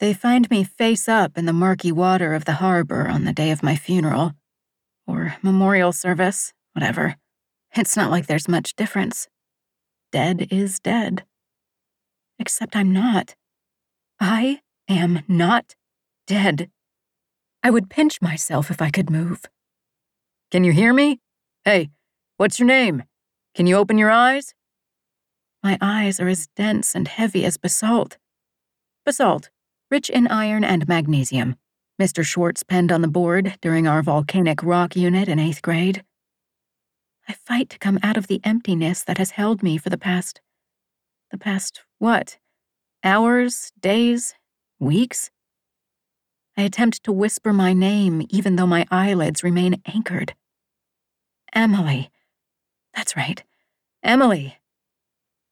They find me face up in the murky water of the harbor on the day of my funeral. Or memorial service, whatever. It's not like there's much difference. Dead is dead. Except I'm not. I am not dead. I would pinch myself if I could move. Can you hear me? Hey, what's your name? Can you open your eyes? My eyes are as dense and heavy as basalt. Basalt, rich in iron and magnesium. Mr. Schwartz penned on the board during our volcanic rock unit in eighth grade. I fight to come out of the emptiness that has held me for the past. the past what? Hours, days, weeks? I attempt to whisper my name even though my eyelids remain anchored. Emily. That's right. Emily.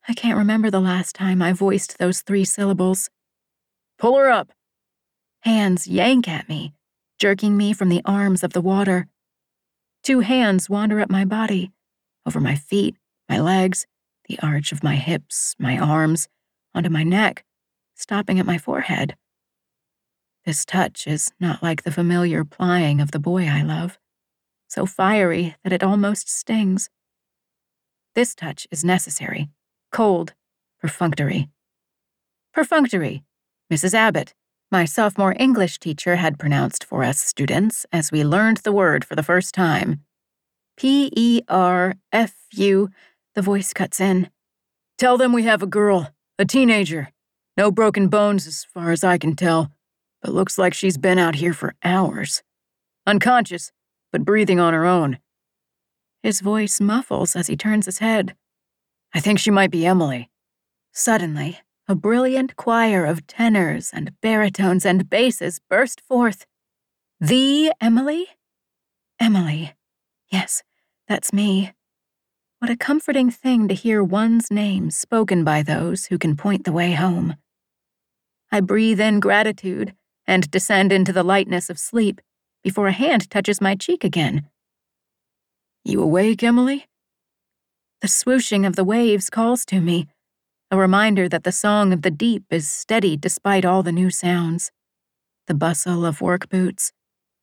I can't remember the last time I voiced those three syllables. Pull her up. Hands yank at me, jerking me from the arms of the water. Two hands wander up my body, over my feet, my legs, the arch of my hips, my arms, onto my neck, stopping at my forehead. This touch is not like the familiar plying of the boy I love, so fiery that it almost stings. This touch is necessary, cold, perfunctory. Perfunctory, Mrs. Abbott, my sophomore English teacher had pronounced for us students as we learned the word for the first time. P E R F U, the voice cuts in. Tell them we have a girl, a teenager. No broken bones as far as I can tell, but looks like she's been out here for hours. Unconscious, but breathing on her own. His voice muffles as he turns his head. I think she might be Emily. Suddenly, a brilliant choir of tenors and baritones and basses burst forth. The Emily? Emily. Yes, that's me. What a comforting thing to hear one's name spoken by those who can point the way home. I breathe in gratitude and descend into the lightness of sleep before a hand touches my cheek again. You awake, Emily? The swooshing of the waves calls to me, a reminder that the song of the deep is steady despite all the new sounds. The bustle of work boots,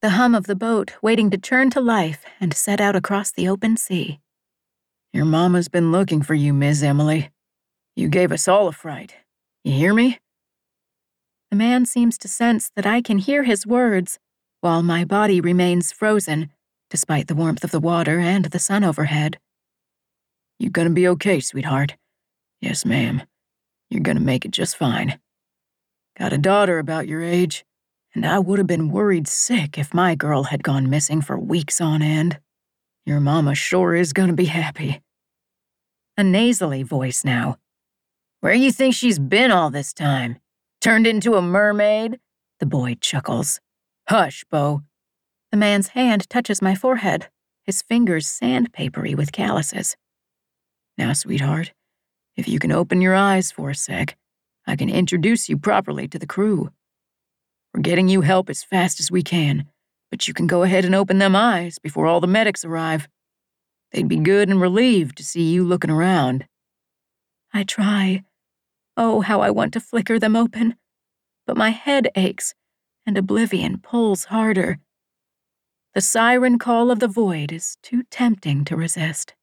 the hum of the boat waiting to turn to life and set out across the open sea. Your mamma's been looking for you, Miss Emily. You gave us all a fright. You hear me? The man seems to sense that I can hear his words, while my body remains frozen, despite the warmth of the water and the sun overhead. You gonna be okay, sweetheart? Yes, ma'am. You're gonna make it just fine. Got a daughter about your age, and I would have been worried sick if my girl had gone missing for weeks on end. Your mama sure is gonna be happy. A nasally voice now. Where you think she's been all this time? Turned into a mermaid? The boy chuckles. Hush, Bo. The man's hand touches my forehead, his fingers sandpapery with calluses. Now, sweetheart, if you can open your eyes for a sec, I can introduce you properly to the crew. We're getting you help as fast as we can, but you can go ahead and open them eyes before all the medics arrive. They'd be good and relieved to see you looking around. I try. Oh, how I want to flicker them open. But my head aches, and oblivion pulls harder. The siren call of the void is too tempting to resist.